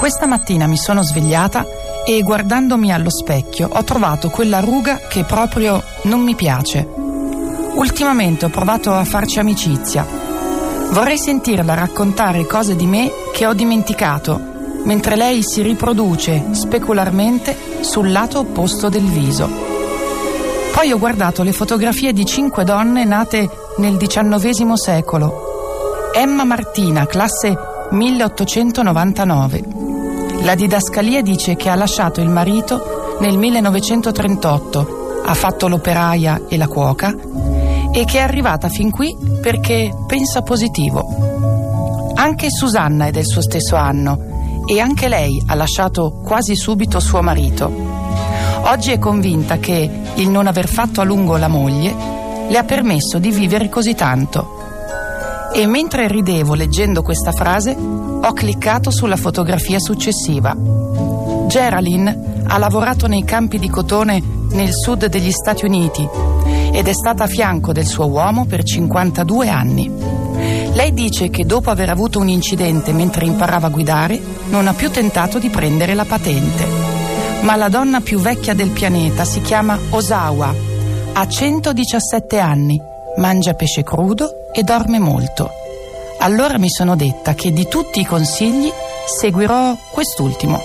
Questa mattina mi sono svegliata e guardandomi allo specchio ho trovato quella ruga che proprio non mi piace. Ultimamente ho provato a farci amicizia. Vorrei sentirla raccontare cose di me che ho dimenticato, mentre lei si riproduce specularmente sul lato opposto del viso. Poi ho guardato le fotografie di cinque donne nate nel XIX secolo. Emma Martina, classe 1899. La didascalia dice che ha lasciato il marito nel 1938, ha fatto l'operaia e la cuoca e che è arrivata fin qui perché pensa positivo. Anche Susanna è del suo stesso anno e anche lei ha lasciato quasi subito suo marito. Oggi è convinta che il non aver fatto a lungo la moglie le ha permesso di vivere così tanto. E mentre ridevo leggendo questa frase, ho cliccato sulla fotografia successiva. Geraldine ha lavorato nei campi di cotone nel sud degli Stati Uniti ed è stata a fianco del suo uomo per 52 anni. Lei dice che dopo aver avuto un incidente mentre imparava a guidare, non ha più tentato di prendere la patente. Ma la donna più vecchia del pianeta si chiama Osawa, ha 117 anni, mangia pesce crudo e dorme molto. Allora mi sono detta che di tutti i consigli seguirò quest'ultimo.